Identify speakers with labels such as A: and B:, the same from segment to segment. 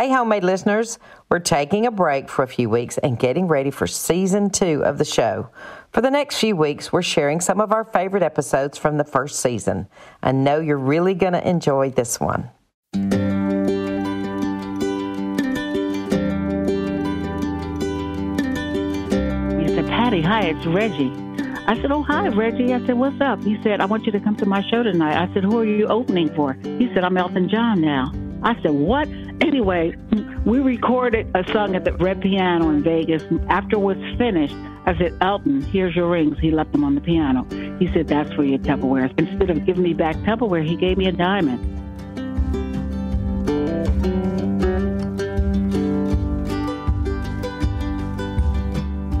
A: Hey, homemade listeners, we're taking a break for a few weeks and getting ready for season two of the show. For the next few weeks, we're sharing some of our favorite episodes from the first season. I know you're really going to enjoy this one.
B: He said, Patti, hi, it's Reggie. I said, Oh, hi, Reggie. I said, What's up? He said, I want you to come to my show tonight. I said, Who are you opening for? He said, I'm Elton John now. I said, What? Anyway, we recorded a song at the Red Piano in Vegas. After it was finished, I said, Elton, here's your rings. He left them on the piano. He said, That's for your Tupperware. Instead of giving me back Tupperware, he gave me a diamond.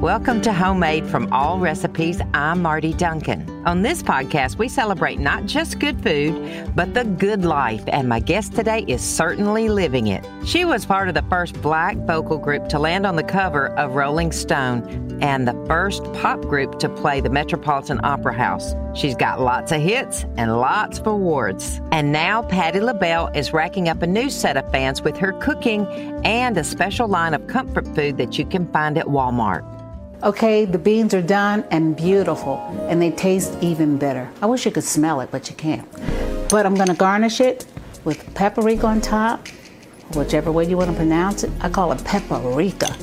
A: Welcome to Homemade from All Recipes. I'm Marty Duncan. On this podcast, we celebrate not just good food, but the good life, and my guest today is certainly living it. She was part of the first black vocal group to land on the cover of Rolling Stone and the first pop group to play the Metropolitan Opera House. She's got lots of hits and lots of awards. And now Patti LaBelle is racking up a new set of fans with her cooking and a special line of comfort food that you can find at Walmart.
B: Okay, the beans are done and beautiful, and they taste even better. I wish you could smell it, but you can't. But I'm gonna garnish it with paprika on top, whichever way you want to pronounce it. I call it paprika.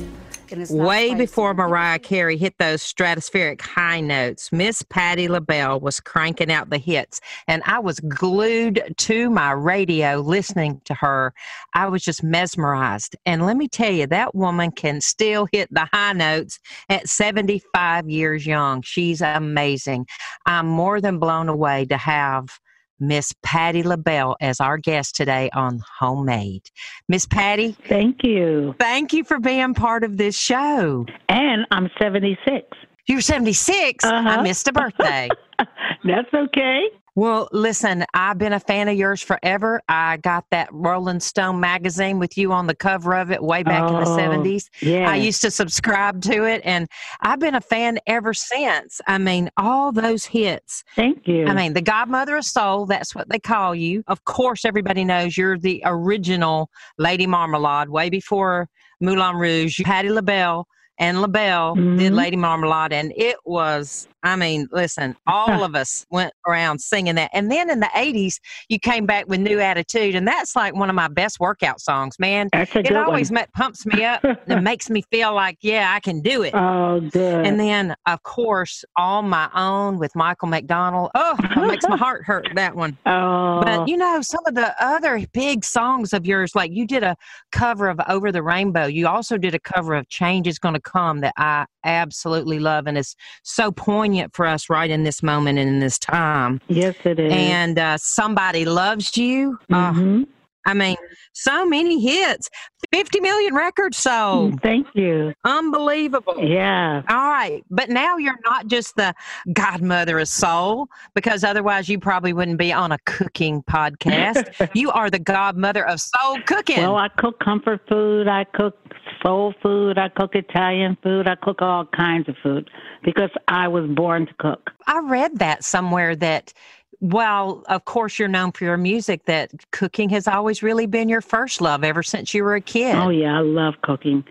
A: Way before Mariah Carey hit those stratospheric high notes, Miss Patti LaBelle was cranking out the hits, and I was glued to my radio listening to her. I was just mesmerized. And let me tell you, that woman can still hit the high notes at 75 years young. She's amazing. I'm more than blown away to have Miss Patti LaBelle as our guest today on Homemade. Miss Patti,
B: Thank you.
A: Thank you for being part of this show.
B: And I'm 76.
A: You're 76?
B: Uh-huh.
A: I missed a birthday.
B: That's okay.
A: Well, listen, I've been a fan of yours forever. I got that Rolling Stone magazine with you on the cover of it way back in the 70s.
B: Yeah.
A: I used to subscribe to it, and I've been a fan ever since. I mean, all those hits.
B: Thank you.
A: I mean, the godmother of soul, that's what they call you. Of course, everybody knows you're the original Lady Marmalade way before Moulin Rouge. Patti LaBelle and LaBelle did
B: Mhm.
A: Lady Marmalade, and it was, I mean, listen, all of us went around singing that. And then in the 80s, you came back with New Attitude, and that's like one of my best workout songs, man.
B: That's a
A: It
B: good
A: always
B: one.
A: pumps me up and makes me feel like, yeah, I can do it.
B: Oh, good.
A: And then, of course, On My Own with Michael McDonald. Oh, it makes my heart hurt, that one.
B: oh,
A: But you know, some of the other big songs of yours, like you did a cover of Over the Rainbow. You also did a cover of Change is Gonna Come that I absolutely love and is so poignant for us right in this moment and in this time.
B: yes, it is.
A: And uh, Somebody Loves You. Uh,
B: Mhm.
A: I mean, so many hits. 50 million records sold.
B: Mm, thank you.
A: Unbelievable.
B: Yeah.
A: All right. But now you're not just the godmother of soul, because otherwise you probably wouldn't be on a cooking podcast. you are the godmother of soul cooking.
B: Well, I cook comfort food. I cook soul food. I cook Italian food. I cook all kinds of food because I was born to cook.
A: I read that somewhere that while of course you're known for your music, that cooking has always really been your first love ever since you were a kid.
B: Oh, yeah. I love cooking.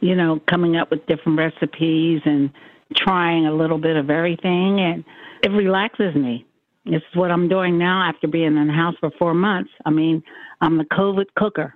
B: You know, coming up with different recipes and trying a little bit of everything. And it relaxes me. It's what I'm doing now after being in the house for four months. I mean, I'm the COVID cooker.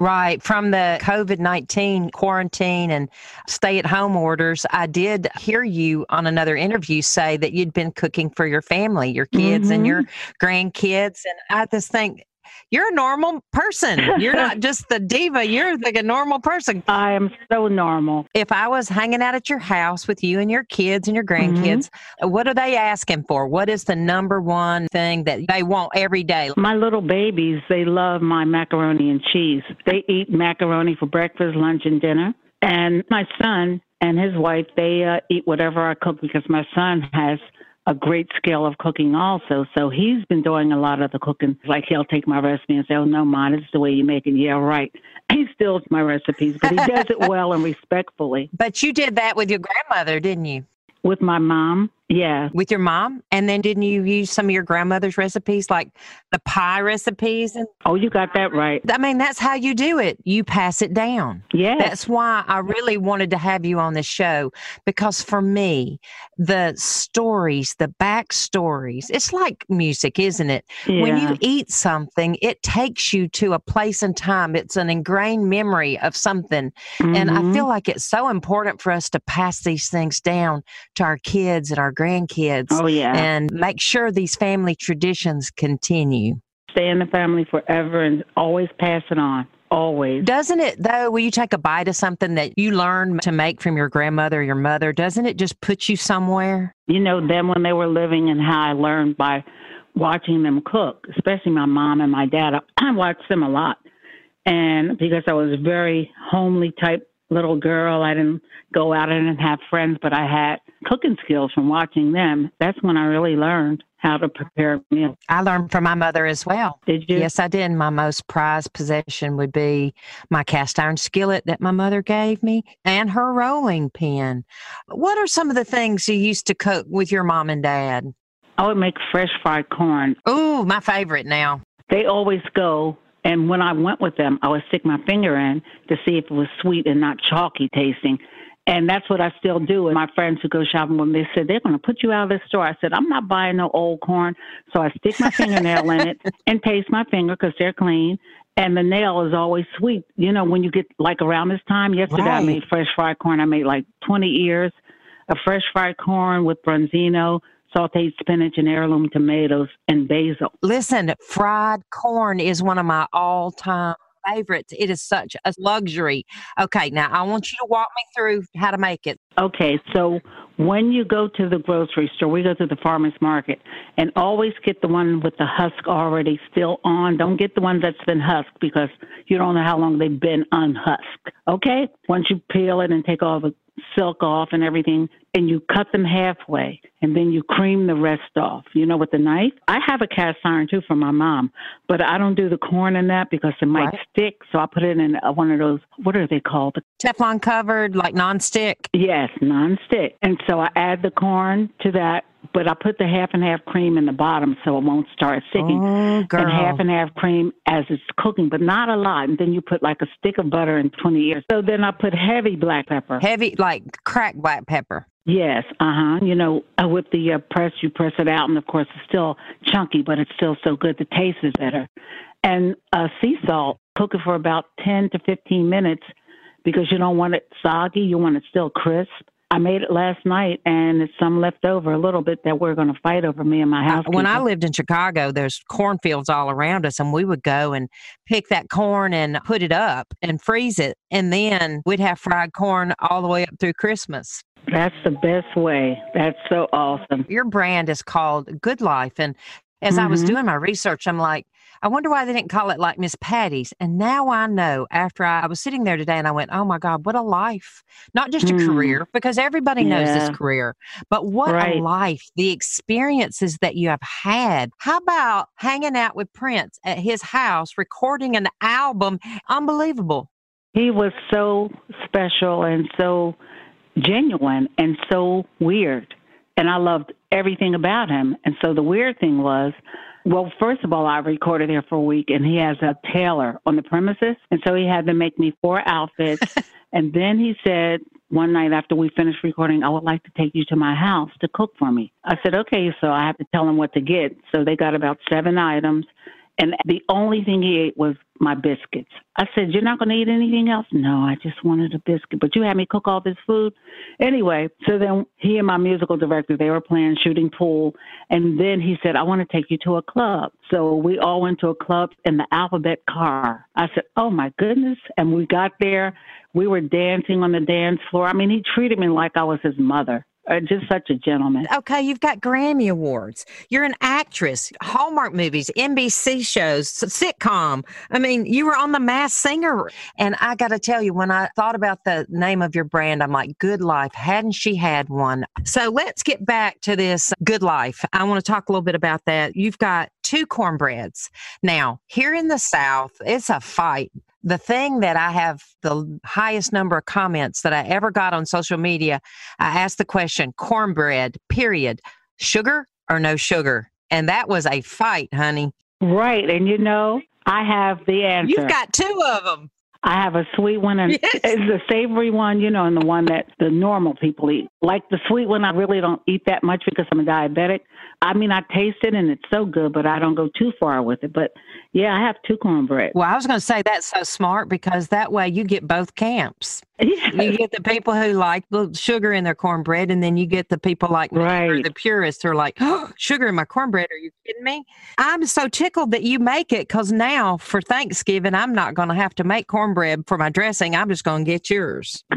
A: Right. From the COVID 19 quarantine and stay at home orders, I did hear you on another interview say that you'd been cooking for your family, your kids and mm-hmm. your grandkids. And I just think you're a normal person. You're not just the diva, you're like a normal person.
B: I am so normal.
A: If I was hanging out at your house with you and your kids and your grandkids, what are they asking for? What is the number one thing that they want every day?
B: My little babies, they love my macaroni and cheese. They eat macaroni for breakfast, lunch, and dinner. And my son and his wife, they uh, eat whatever I cook because my son has a great skill of cooking also. So he's been doing a lot of the cooking. Like he'll take my recipe and say, "Oh no, this is the way you make it." Yeah, right. He steals my recipes, but he does it well and respectfully.
A: But you did that with your grandmother, didn't you?
B: With my mom, Yeah.
A: with your mom? And then didn't you use some of your grandmother's recipes, like the pie recipes? And
B: Oh, you got that right.
A: I mean, that's how you do it. You pass it down.
B: Yeah.
A: That's why I really wanted to have you on the show because for me, the stories, the backstories, it's like music, isn't it?
B: Yeah.
A: When you eat something, it takes you to a place and time. It's an ingrained memory of something. And I
B: Mhm.
A: feel like it's so important for us to pass these things down to our kids and our grandkids
B: Oh, yeah.
A: and make sure these family traditions continue.
B: Stay in the family forever and always pass it on. Always.
A: Doesn't it though, when you take a bite of something that you learned to make from your grandmother or your mother, doesn't it just put you somewhere?
B: You know, them when they were living and how I learned by watching them cook, especially my mom and my dad. I- I watched them a lot. And because I was a very homely type little girl, I didn't go out and have friends, but I had cooking skills from watching them. That's when I really learned how to prepare meals.
A: I learned from my mother as well.
B: Did you?
A: Yes, I did. My most prized possession would be my cast iron skillet that my mother gave me and her rolling pin. What are some of the things you used to cook with your mom and dad?
B: I would make fresh fried corn.
A: Ooh, my favorite now.
B: They always go, and when I went with them, I would stick my finger in to see if it was sweet and not chalky tasting. And that's what I still do. And my friends who go shopping with me, they said, they're going to put you out of this store. I said, I'm not buying no old corn. So I stick my fingernail in it and taste my finger because they're clean. And the nail is always sweet. You know, when you get like around this time, yesterday I made fresh fried corn. I made like 20 ears of fresh fried corn with branzino, sauteed spinach, and heirloom tomatoes and basil.
A: Listen, fried corn is one of my all time favorites. It is such a luxury. Okay, now I want you to walk me through how to make it.
B: Okay, so when you go to the grocery store, we go to the farmer's market, and always get the one with the husk already still on. Don't get the one that's been husked because you don't know how long they've been unhusked. Okay? Once you peel it and take all the silk off and everything, and you cut them halfway, and then you cream the rest off. You know, with the knife. I have a cast iron too from my mom, but I don't do the corn in that because it might
A: Right.
B: stick. So I put it in uh, one of those. What are they called?
A: Teflon covered, like nonstick.
B: Yes, non-stick. And so I add the corn to that, but I put the half and half cream in the bottom so it won't start sticking.
A: Oh, girl.
B: And half and half cream as it's cooking, but not a lot. And then you put like a stick of butter in 20 years. So then I put heavy black pepper.
A: Heavy, like cracked black pepper.
B: Yes, uh huh. You know, uh, with the uh, press, you press it out, and of course, it's still chunky, but it's still so good. The taste is better. And uh, sea salt, cook it for about 10 to 15 minutes because you don't want it soggy. You want it still crisp. I made it last night, and it's some left over a little bit that we're going to fight over me and my house.
A: When I lived in Chicago, there's cornfields all around us, and we would go and pick that corn and put it up and freeze it. And then we'd have fried corn all the way up through Christmas.
B: That's the best way. That's so awesome.
A: Your brand is called Good Life. And as I was
B: Mhm.
A: doing my research, I'm like, I wonder why they didn't call it like Miss Patti's. And now I know after I, I was sitting there today and I went, oh my God, what a life. Not just a
B: Hmm.
A: career, because everybody knows this career, but what
B: Right.
A: a life, the experiences that you have had. How about hanging out with Prince at his house, recording an album? Unbelievable.
B: He was so special and so genuine and so weird. And I loved everything about him. And so the weird thing was, well, first of all, I recorded there for a week and he has a tailor on the premises. And so he had to make me four outfits. and then he said, one night after we finished recording, I would like to take you to my house to cook for me. I said, okay. So I have to tell him what to get. So they got about seven items. And the only thing he ate was my biscuits. I said, You're not going to eat anything else? No, I just wanted a biscuit. But you had me cook all this food. Anyway, so then he and my musical director, they were playing shooting pool. And then he said, I want to take you to a club. So we all went to a club in the alphabet car. I said, Oh my goodness. And we got there. We were dancing on the dance floor. I mean, he treated me like I was his mother. Uh, just such a gentleman.
A: Okay, you've got Grammy Awards. You're an actress, Hallmark movies, NBC shows, sitcom. I mean, you were on The Masked Singer. And I got to tell you, when I thought about the name of your brand, I'm like, Good Life. Hadn't she had one? So let's get back to this Good Life. I want to talk a little bit about that. You've got two cornbreads. Now, here in the South, it's a fight The thing that I have the highest number of comments that I ever got on social media, I asked the question cornbread, period, sugar or no sugar? And that was a fight, honey.
B: Right. And you know, I have the answer.
A: You've got two of them.
B: I have a sweet one and
A: Yes.
B: it's the savory one, you know, and the one that the normal people eat. Like the sweet one, I really don't eat that much because I'm a diabetic. I mean, I taste it and it's so good, but I don't go too far with it. But yeah, I have two cornbread.
A: Well, I was going to say that's so smart because that way you get both camps. You get the people who like the sugar in their cornbread, and then you get the people like
B: Right.
A: the purists who are like, oh, sugar in my cornbread. Are you kidding me? I'm so tickled that you make it because now for Thanksgiving, I'm not going to have to make cornbread for my dressing. I'm just going to get yours.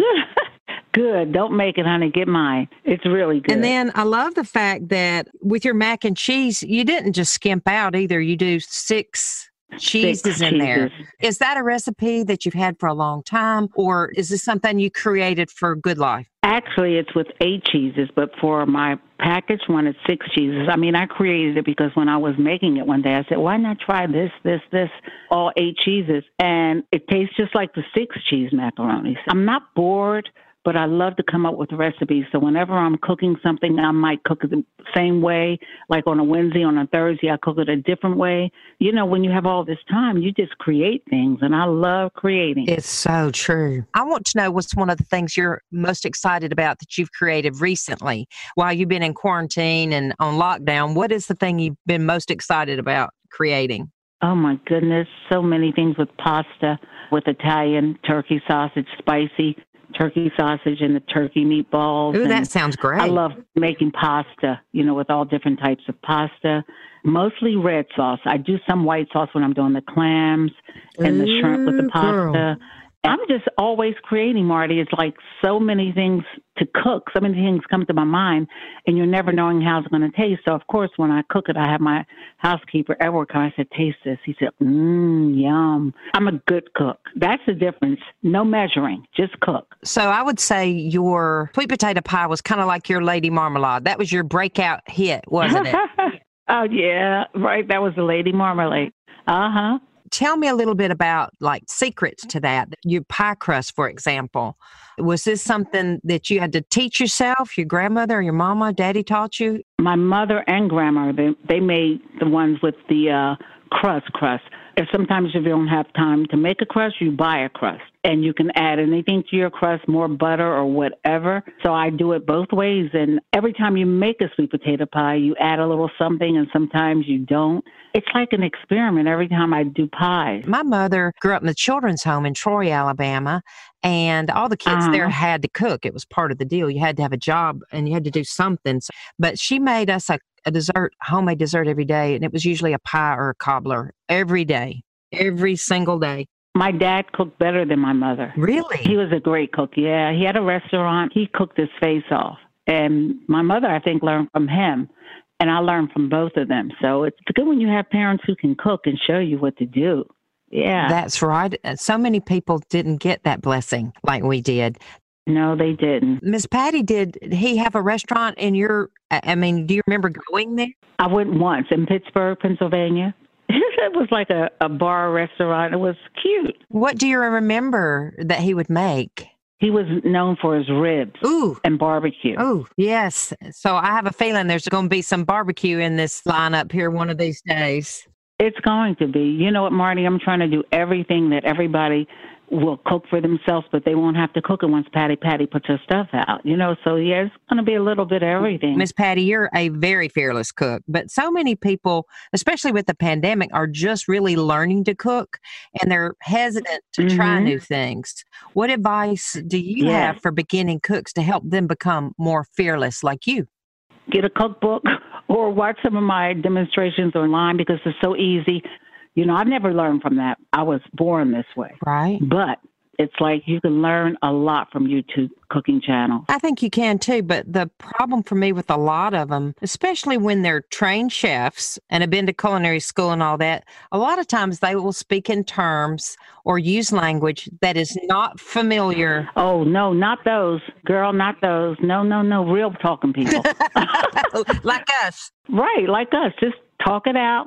B: good. Don't make it, honey. Get mine. It's really good.
A: And then I love the fact that with your mac and cheese, you didn't just skimp out either. You do six cheeses
B: Six
A: in there.
B: cheeses.
A: Is that a recipe that you've had for a long time, or is this something you created for good life?
B: Actually, it's with eight cheeses, but for my package one, it's six cheeses. I mean, I created it because when I was making it one day, I said, why not try this, this, this, all eight cheeses? And it tastes just like the six cheese macaroni. I'm not bored, but I love to come up with recipes. So whenever I'm cooking something, I might cook it the same way. Like on a Wednesday, on a Thursday, I cook it a different way. You know, when you have all this time, you just create things, and I love creating.
A: It's so true. I want to know what's one of the things you're most excited about that you've created recently while you've been in quarantine and on lockdown. What is the thing you've been most excited about creating?
B: Oh my goodness, so many things with pasta, with Italian turkey sausage, spicy turkey sausage and the turkey meatballs.
A: Ooh, that sounds great.
B: I love making pasta, you know, with all different types of pasta. Mostly red sauce. I do some white sauce when I'm doing the clams and the shrimp with the
A: pasta. girl.
B: I'm just always creating, Marty. It's like so many things to cook. So many things come to my mind, and you're never knowing how it's going to taste. So, of course, when I cook it, I have my housekeeper, Edward, come. I said, Taste this. He said, Mmm, yum. I'm a good cook. That's the difference. No measuring, just cook.
A: So I would say your sweet potato pie was kind of like your lady marmalade. That was your breakout hit, wasn't it?
B: oh, yeah, right. That was the Lady Marmalade. Uh huh.
A: Tell me a little bit about like secrets to that. Your pie crust, for example. Was this something that you had to teach yourself? Your grandmother or your mama, daddy taught you?
B: my mother and grandma they they made the ones with the uh crust crust if sometimes if you don't have time to make a crust you buy a crust and you can add anything to your crust more butter or whatever so i do it both ways and every time you make a sweet potato pie you add a little something and sometimes you don't it's like an experiment every time i do pies
A: My mother grew up in the children's home in Troy, Alabama, and all the kids there
B: Uh-huh.
A: had to cook. It was part of the deal. You had to have a job and you had to do something. So- But she made us a, a dessert, homemade dessert every day, and it was usually a pie or a cobbler every day, every single day.
B: my dad cooked better than my mother
A: Really?
B: He was a great cook. Yeah, he had a restaurant. He cooked his face off, and my mother, I think, learned from him, and I learned from both of them. So it's good when you have parents who can cook and show you what to do. Yeah,
A: That's right. Uh, So many people didn't get that blessing like we did.
B: No, they didn't.
A: Miss Patti, did he have a restaurant in your? I mean, do you remember going there?
B: I went once in Pittsburgh, Pennsylvania. it was like a, a bar restaurant. It was cute.
A: What do you remember that he would make?
B: He was known for his ribs
A: Ooh,
B: and barbecue.
A: Oh, yes. So I have a feeling there's going to be some barbecue in this lineup here one of these days.
B: It's going to be. You know what, Marty? I'm trying to do everything that everybody will cook for themselves, but they won't have to cook it once Patti Patti puts her stuff out. You know, so yeah, it's going to be a little bit of everything.
A: Miss Patti, you're a very fearless cook, but so many people, especially with the pandemic, are just really learning to cook and they're hesitant to try
B: Mhm.
A: new things. What advice do you
B: Yes.
A: have for beginning cooks to help them become more fearless like you?
B: Get a cookbook or watch some of my demonstrations online because it's so easy. You know, I've never learned from that. I was born this way,
A: Right.
B: but it's like you can learn a lot from YouTube cooking channels.
A: I think you can too, but the problem for me with a lot of them, especially when they're trained chefs and have been to culinary school and all that, a lot of times they will speak in terms or use language that is not familiar.
B: Oh no, not those, girl, not those. No, no, no, real talking people.
A: like us.
B: right, like us, just talk it out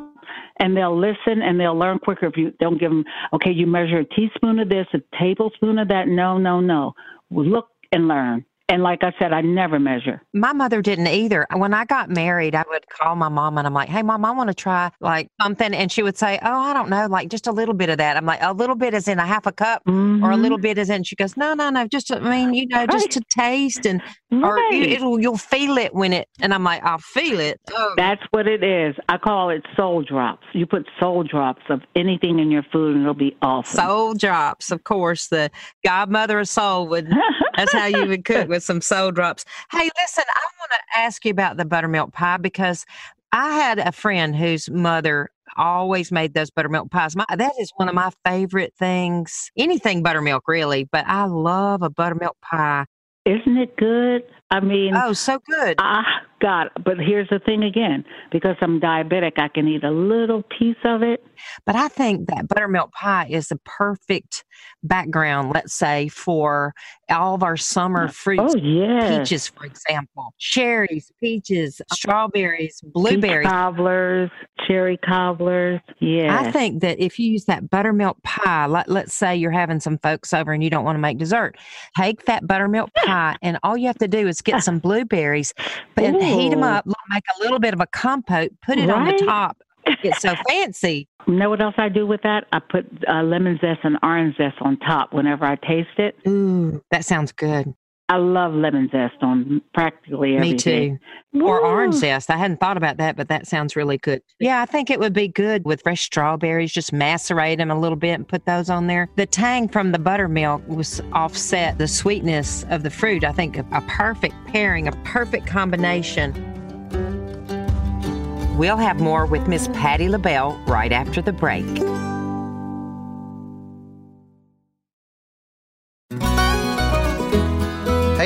B: and they'll listen and they'll learn quicker if you don't give them, okay, you measure a teaspoon of this, a tablespoon of that. No, no, no. Look and learn. And like I said, I never measure.
A: My mother didn't either. When I got married, I would call my mom and I'm like, hey, mom, I want to try like something. And she would say, oh, I don't know, like just a little bit of that. I'm like, a little bit is in a half a cup
B: mm-hmm.
A: or a little bit is in. She goes, no, no, no, just, I mean, you know,
B: right.
A: just to taste and, or you, it'll, you'll feel it when it, and I'm like, I'll feel it. Oh.
B: That's what it is. I call it soul drops. You put soul drops of anything in your food and it'll be awesome.
A: Soul drops, of course. The godmother of soul would, that's how you would cook with some soul drops. Hey, listen, I want to ask you about the buttermilk pie because I had a friend whose mother always made those buttermilk pies. My, that is one of my favorite things. Anything buttermilk, really, but I love a buttermilk pie.
B: Isn't it good? I mean,
A: oh, so good.
B: Ah, God. But here's the thing again because I'm diabetic, I can eat a little piece of it.
A: But I think that buttermilk pie is the perfect background, let's say, for all of our summer fruits.
B: Oh, yeah.
A: Peaches, for example, cherries, peaches, strawberries, blueberries.
B: Peach cobblers, cherry cobblers. Yeah.
A: I think that if you use that buttermilk pie, let, let's say you're having some folks over and you don't want to make dessert, take that buttermilk pie, and all you have to do is get some blueberries and heat them up, make a little bit of a compote, put it
B: right?
A: on the top. It's so fancy.
B: You know what else I do with that? I put uh, lemon zest and orange zest on top whenever I taste it.
A: Ooh, that sounds good.
B: I love lemon zest on practically everything.
A: Me too. Or orange zest. I hadn't thought about that, but that sounds really good. Yeah, I think it would be good with fresh strawberries. Just macerate them a little bit and put those on there. The tang from the buttermilk was offset the sweetness of the fruit. I think a, a perfect pairing, a perfect combination. We'll have more with Miss Patti LaBelle right after the break.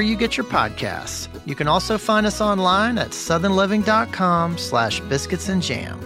C: you get your podcasts. You can also find us online at southernliving.com slash biscuits and jam.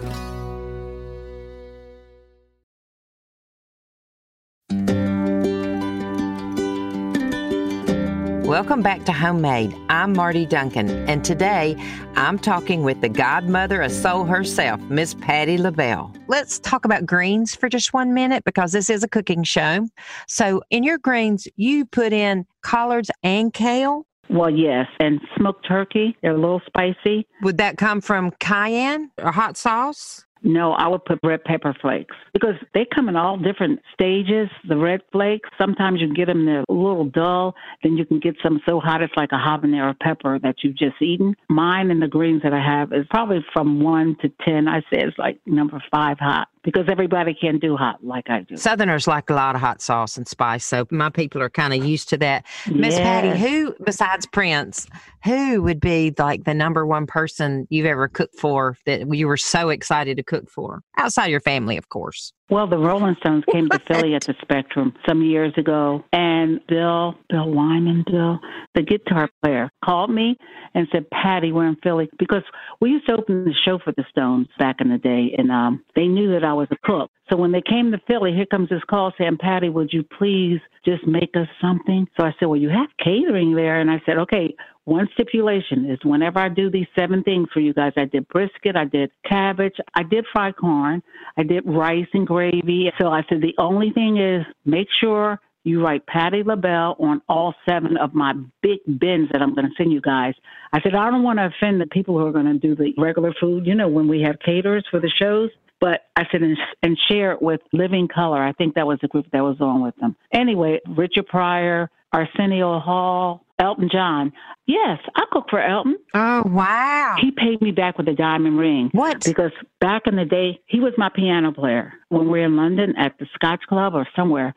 A: Welcome back to Homemade. I'm Marty Duncan, and today I'm talking with the godmother of soul herself, Miss Patti LaBelle. Let's talk about greens for just one minute because this is a cooking show. So, in your greens, you put in collards and kale.
B: Well, yes, and smoked turkey. They're a little spicy.
A: Would that come from cayenne or hot sauce?
B: No, I would put red pepper flakes because they come in all different stages. The red flakes, sometimes you get them they're a little dull. Then you can get some so hot it's like a habanero pepper that you've just eaten. Mine and the greens that I have is probably from one to ten. I say it's like number five hot because everybody can do hot like I do.
A: Southerners like a lot of hot sauce and spice, so my people are kind of used to that. Miss
B: Yes.
A: Patti, who besides Prince, who would be like the number one person you've ever cooked for that you were so excited to cook for? Outside your family, of course.
B: Well, the Rolling Stones came to Philly at the Spectrum some years ago, and Bill, Bill Wyman, Bill, the guitar player, called me and said, "Patti, we're in Philly because we used to open the show for the Stones back in the day, and um, they knew that I was a cook. So when they came to Philly, here comes this call saying, "Patti, would you please just make us something?" So I said, "Well, you have catering there," and I said, "Okay." One stipulation is whenever I do these seven things for you guys, I did brisket, I did cabbage, I did fried corn, I did rice and gravy. So I said the only thing is make sure you write Patti LaBelle on all seven of my big bins that I'm going to send you guys. I said I don't want to offend the people who are going to do the regular food. You know, when we have caterers for the shows. But I said, and, and share it with Living Colour. I think that was the group that was on with them. Anyway, Richard Pryor, Arsenio Hall, Elton John. Yes, I cook for Elton.
A: Oh wow!
B: He paid me back with a diamond ring.
A: What?
B: Because back in the day, he was my piano player when we were in London at the Scotch Club or somewhere.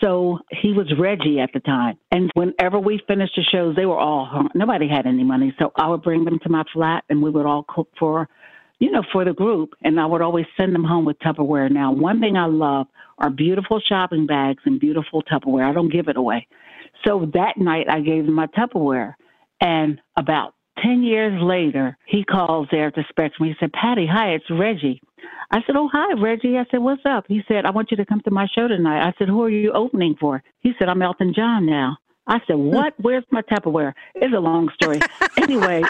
B: So he was Reggie at the time. And whenever we finished the shows, they were all hung. Nobody had any money. So I would bring them to my flat and we would all cook for, you know, for the group. And I would always send them home with Tupperware. Now, one thing I love are beautiful shopping bags and beautiful Tupperware. I don't give it away. So that night I gave them my Tupperware. And about 10 years later, he calls there to Spectrum. He said, Patti, hi, it's Reggie. I said, Oh, hi, Reggie. I said, What's up? He said, I want you to come to my show tonight. I said, Who are you opening for? He said, I'm Elton John now. I said, hmm. What? Where's my Tupperware? It's a long story. anyway,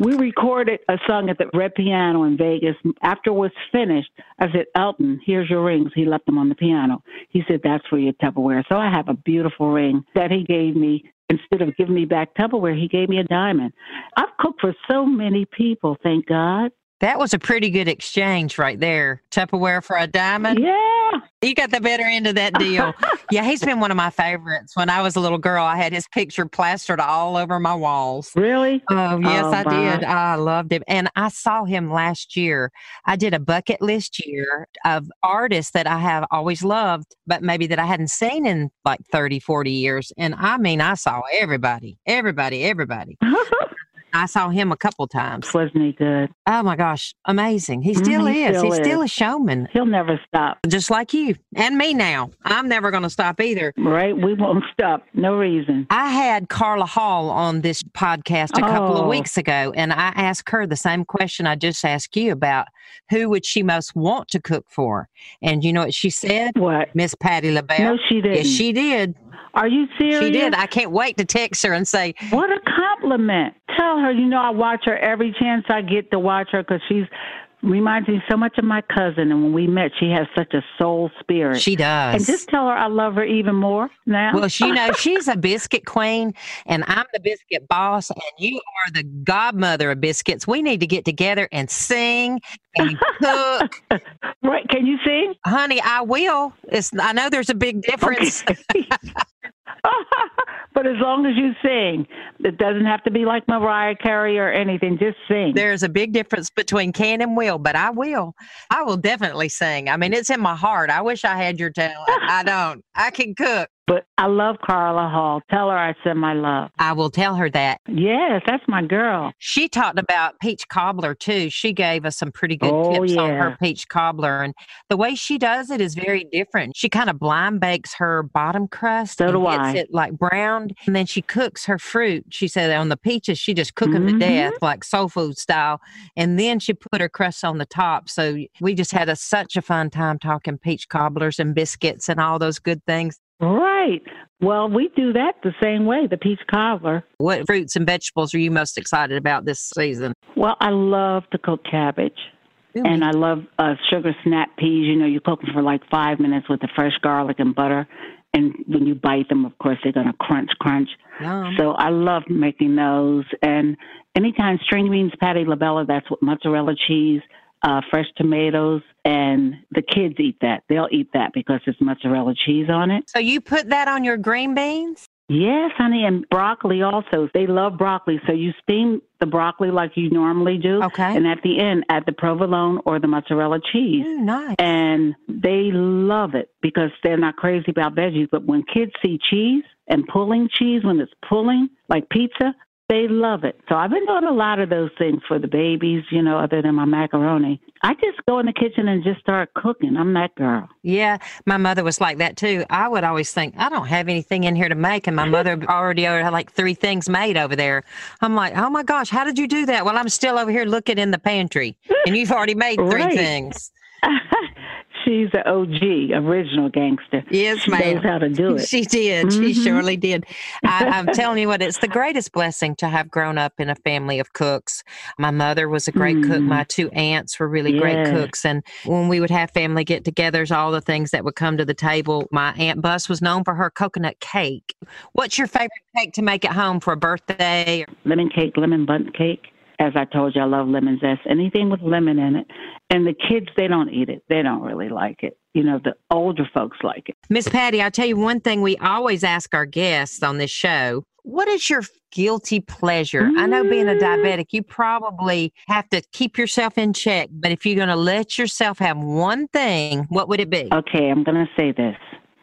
B: we recorded a song at the Red Piano in Vegas. After it was finished, I said, Elton, here's your rings. He left them on the piano. He said, That's for your Tupperware. So I have a beautiful ring that he gave me. Instead of giving me back Tupperware, he gave me a diamond. I've cooked for so many people, thank God.
A: That was a pretty good exchange right there. Tupperware for a diamond.
B: Yeah.
A: You got the better end of that deal. yeah, he's been one of my favorites. When I was a little girl, I had his picture plastered all over my walls.
B: Really?
A: Oh, yes,
B: Oh,
A: I did. I loved him. And I saw him last year. I did a bucket list year of artists that I have always loved, but maybe that I hadn't seen in like 30, 40 years. And I mean, I saw everybody, everybody, everybody. I saw him a couple times.
B: Wasn't he good?
A: Oh my gosh, amazing. He still
B: Mhm, he
A: is.
B: still
A: He's still a showman,
B: He'll never stop,
A: just like you and me now. I'm never going to stop either.
B: right? We won't stop. No reason.
A: I had Carla Hall on this podcast a couple of
B: Oh.
A: weeks ago, and I asked her the same question I just asked you about who would she most want to cook for? And you know what she said?
B: What?
A: Miss Patti LaBelle.
B: No, she didn't.
A: Yes, she did.
B: Are you serious?
A: She did. I can't wait to text her and say,
B: What a compliment. Tell her, you know, I watch her every chance I get to watch her because she's reminds me so much of my cousin. And when we met, she has such a soul spirit.
A: she does.
B: and just tell her I love her even more now.
A: Well, she knows she's a biscuit queen, and I'm the biscuit boss, and you are the godmother of biscuits. We need to get together and sing and cook.
B: right? Can you sing?
A: Honey, I will. It's, I know there's a big difference.
B: but as long as you sing, it doesn't have to be like Mariah Carey or anything. Just sing.
A: There's a big difference between can and will, but I will. I will definitely sing. I mean, it's in my heart. I wish I had your talent. I don't. I can cook.
B: But I love Carla Hall. Tell her I send my love.
A: I will tell her that.
B: Yes, that's my girl.
A: She talked about peach cobbler too. She gave us some pretty good
B: Oh,
A: tips on her peach cobbler. And the way she does it is very different. She kind of blind bakes her bottom crust
B: So
A: and
B: do
A: gets
B: I.
A: it like browned. And then she cooks her fruit. She said on the peaches, she just cook them
B: Mhm.
A: to death, like soul food style. And then she put her crust on the top. So we just had a, such a fun time talking peach cobblers and biscuits and all those good things.
B: Right. Well, we do that the same way, the peach cobbler.
A: What fruits and vegetables are you most excited about this season?
B: Well, I love to cook cabbage.
A: Ooh,
B: And I love uh, sugar snap peas. You know, you cook them for like five minutes with the fresh garlic and butter. And when you bite them, of course, they're going to crunch, crunch.
A: yum.
B: So I love making those. And anytime string beans, patty labella, that's what mozzarella cheese, uh, fresh tomatoes, and the kids eat that. They'll eat that because it's mozzarella cheese on it.
A: So you put that on your green beans?
B: Yes, honey, and broccoli also. They love broccoli. So you steam the broccoli like you normally do.
A: Okay.
B: And at the end, add the provolone or the mozzarella cheese.
A: Ooh, nice.
B: And they love it because they're not crazy about veggies. But when kids see cheese and pulling cheese, when it's pulling, like pizza, they love it. So I've been doing a lot of those things for the babies, you know, other than my macaroni. I just go in the kitchen and just start cooking. I'm that girl.
A: Yeah, my mother was like that too. I would always think, I don't have anything in here to make. And my mother already had like three things made over there. I'm like, oh my gosh, how did you do that? Well, I'm still over here looking in the pantry and you've already made three
B: Right.
A: things.
B: She's the OG, original gangster.
A: Yes,
B: She
A: ma'am.
B: knows how to do it.
A: She did. She
B: Mhm.
A: surely did. I, I'm telling you what, it's the greatest blessing to have grown up in a family of cooks. My mother was a great cook.
B: Mm.
A: My two aunts were really great cooks. And when we would have family get togethers, all the things that would come to the table, my Aunt Bus was known for her coconut cake. What's your favorite cake to make at home for a birthday?
B: lemon cake, lemon Bundt cake. As I told you, I love lemon zest. Anything with lemon in it. And the kids, they don't eat it. They don't really like it. You know, the older folks like it.
A: Miss Patti, I'll tell you one thing we always ask our guests on this show. What is your guilty pleasure? I know being a
B: Mm.
A: diabetic, you probably have to keep yourself in check, but if you're going to let yourself have one thing, what would it be?
B: Okay, I'm going to say this,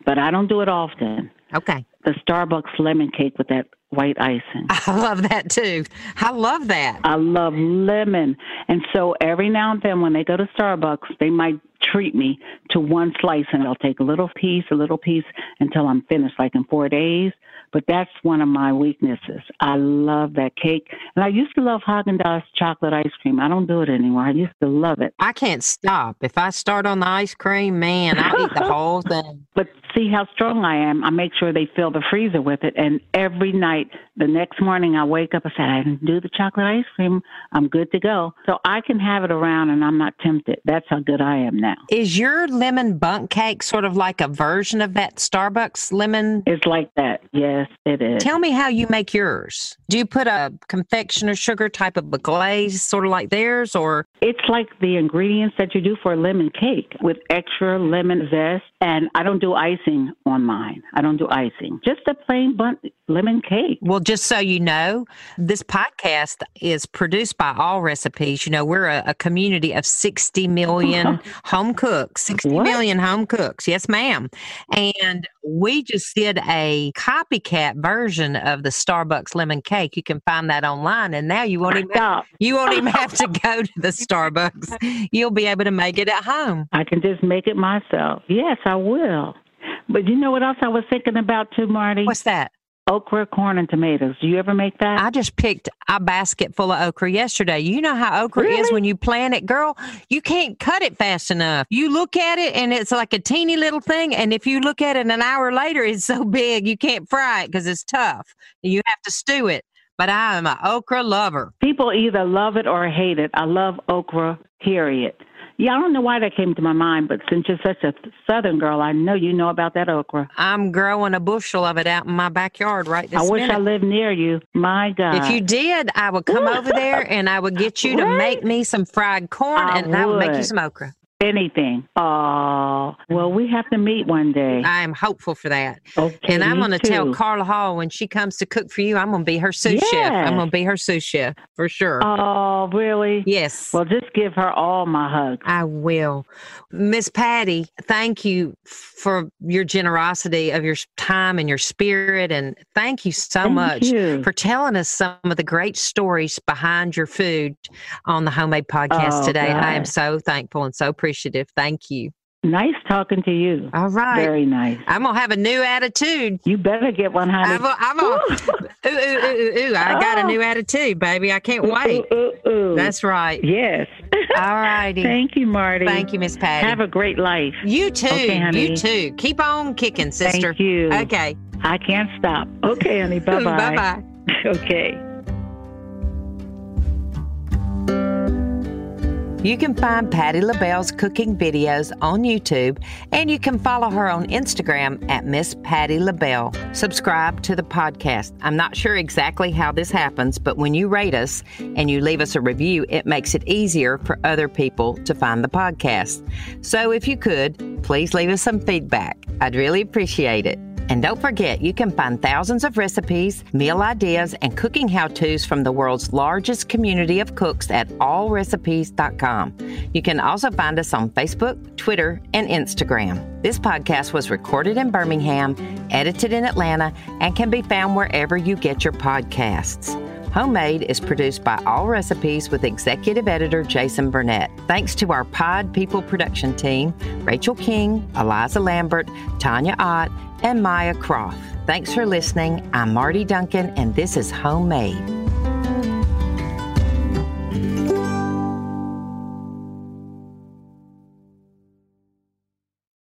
B: but I don't do it often.
A: Okay.
B: The Starbucks lemon cake with that white icing.
A: I love that too. I love that.
B: I love lemon. And so every now and then when they go to Starbucks, they might treat me to one slice and I'll take a little piece, a little piece until I'm finished, like in four days. But that's one of my weaknesses. I love that cake. And I used to love Haagen Dazs chocolate ice cream. I don't do it anymore. I used to love it.
A: I can't stop. If I start on the ice cream, man, I eat the whole thing.
B: But see how strong I am. I make sure they fill the freezer with it. And every night, the next morning, I wake up and say, I didn't do the chocolate ice cream. I'm good to go. So I can have it around and I'm not tempted. That's how good I am now.
A: Is your lemon Bundt cake sort of like a version of that Starbucks lemon?
B: It's like that. Yes, it is.
A: Tell me how you make yours. Do you put a confectioner sugar type of a glaze, sort of like theirs, or?
B: It's like the ingredients that you do for a lemon cake with extra lemon zest. And I don't do icing on mine. I don't do icing. Just a plain bun- lemon cake.
A: Well, just so you know, this podcast is produced by All Recipes. You know, we're a, a community of 60 million home cooks, Sixty
B: What?
A: million home cooks. Yes, ma'am. And we just did a copycat version of the Starbucks lemon cake. You can find that online. And now you won't even
B: Stop.
A: you won't even have to go to the Starbucks. You'll be able to make it at home.
B: I can just make it myself. Yes, I will. But you know what else I was thinking about too, Marty?
A: What's that?
B: Okra, corn, and tomatoes. Do you ever make that?
A: I just picked a basket full of okra yesterday. You know how okra is when you plant it, girl. You can't cut it fast enough. You look at it and it's like a teeny little thing. And if you look at it an hour later, it's so big you can't fry it because it's tough. You have to stew it. But I am an okra lover.
B: People either love it or hate it. I love okra, period. Yeah, I don't know why that came to my mind, but since you're such a southern girl, I know you know about that okra.
A: I'm growing a bushel of it out in my backyard right this
B: I wish
A: minute.
B: I lived near you. My God.
A: if you did, I would come over there and I would get you to
B: Right?
A: make me some fried corn
B: I
A: and I would make you some okra.
B: Anything. Oh, well, we have to meet one day.
A: I am hopeful for that.
B: Okay,
A: And I'm going to tell. Carla Hall when she comes to cook for you, I'm going to be her sous chef. I'm going to be her sous chef for sure.
B: Oh, really?
A: yes.
B: Well, just give her all my hugs.
A: I will. Miss Patti, thank you for your generosity of your time and your spirit. And thank you so
B: Thank
A: much
B: you.
A: for telling us some of the great stories behind your food on the Homemade Podcast
B: Oh,
A: today. I am so thankful and so appreciative. Thank you.
B: Nice talking to you.
A: All right.
B: Very nice.
A: I'm going to have a new attitude.
B: You better get one, honey.
A: I'm a, I'm a, ooh, ooh, ooh, ooh, I got a
B: Oh.
A: new attitude, baby. I can't wait.
B: Ooh, ooh, ooh.
A: That's right.
B: yes.
A: All righty.
B: Thank you, Marty.
A: Thank you, Miss Patti.
B: Have a great life.
A: you too.
B: Okay, honey.
A: you too. Keep on kicking, sister.
B: Thank you.
A: Okay.
B: I can't stop. Okay, honey. Bye bye.
A: Bye bye.
B: Okay.
A: You can find Patti LaBelle's cooking videos on YouTube, and you can follow her on Instagram at Miss Patti LaBelle. Subscribe to the podcast. I'm not sure exactly how this happens, but when you rate us and you leave us a review, it makes it easier for other people to find the podcast. So if you could, please leave us some feedback. I'd really appreciate it. And don't forget, you can find thousands of recipes, meal ideas, and cooking how to's from the world's largest community of cooks at allrecipes.com. You can also find us on Facebook, Twitter, and Instagram. This podcast was recorded in Birmingham, edited in Atlanta, and can be found wherever you get your podcasts. Homemade is produced by All Recipes with executive editor Jason Burnett. Thanks to our Pod People production team Rachel King, Eliza Lambert, Tanya Ott, and Maya Croft. Thanks for listening. I'm Marty Duncan, and this is Homemade.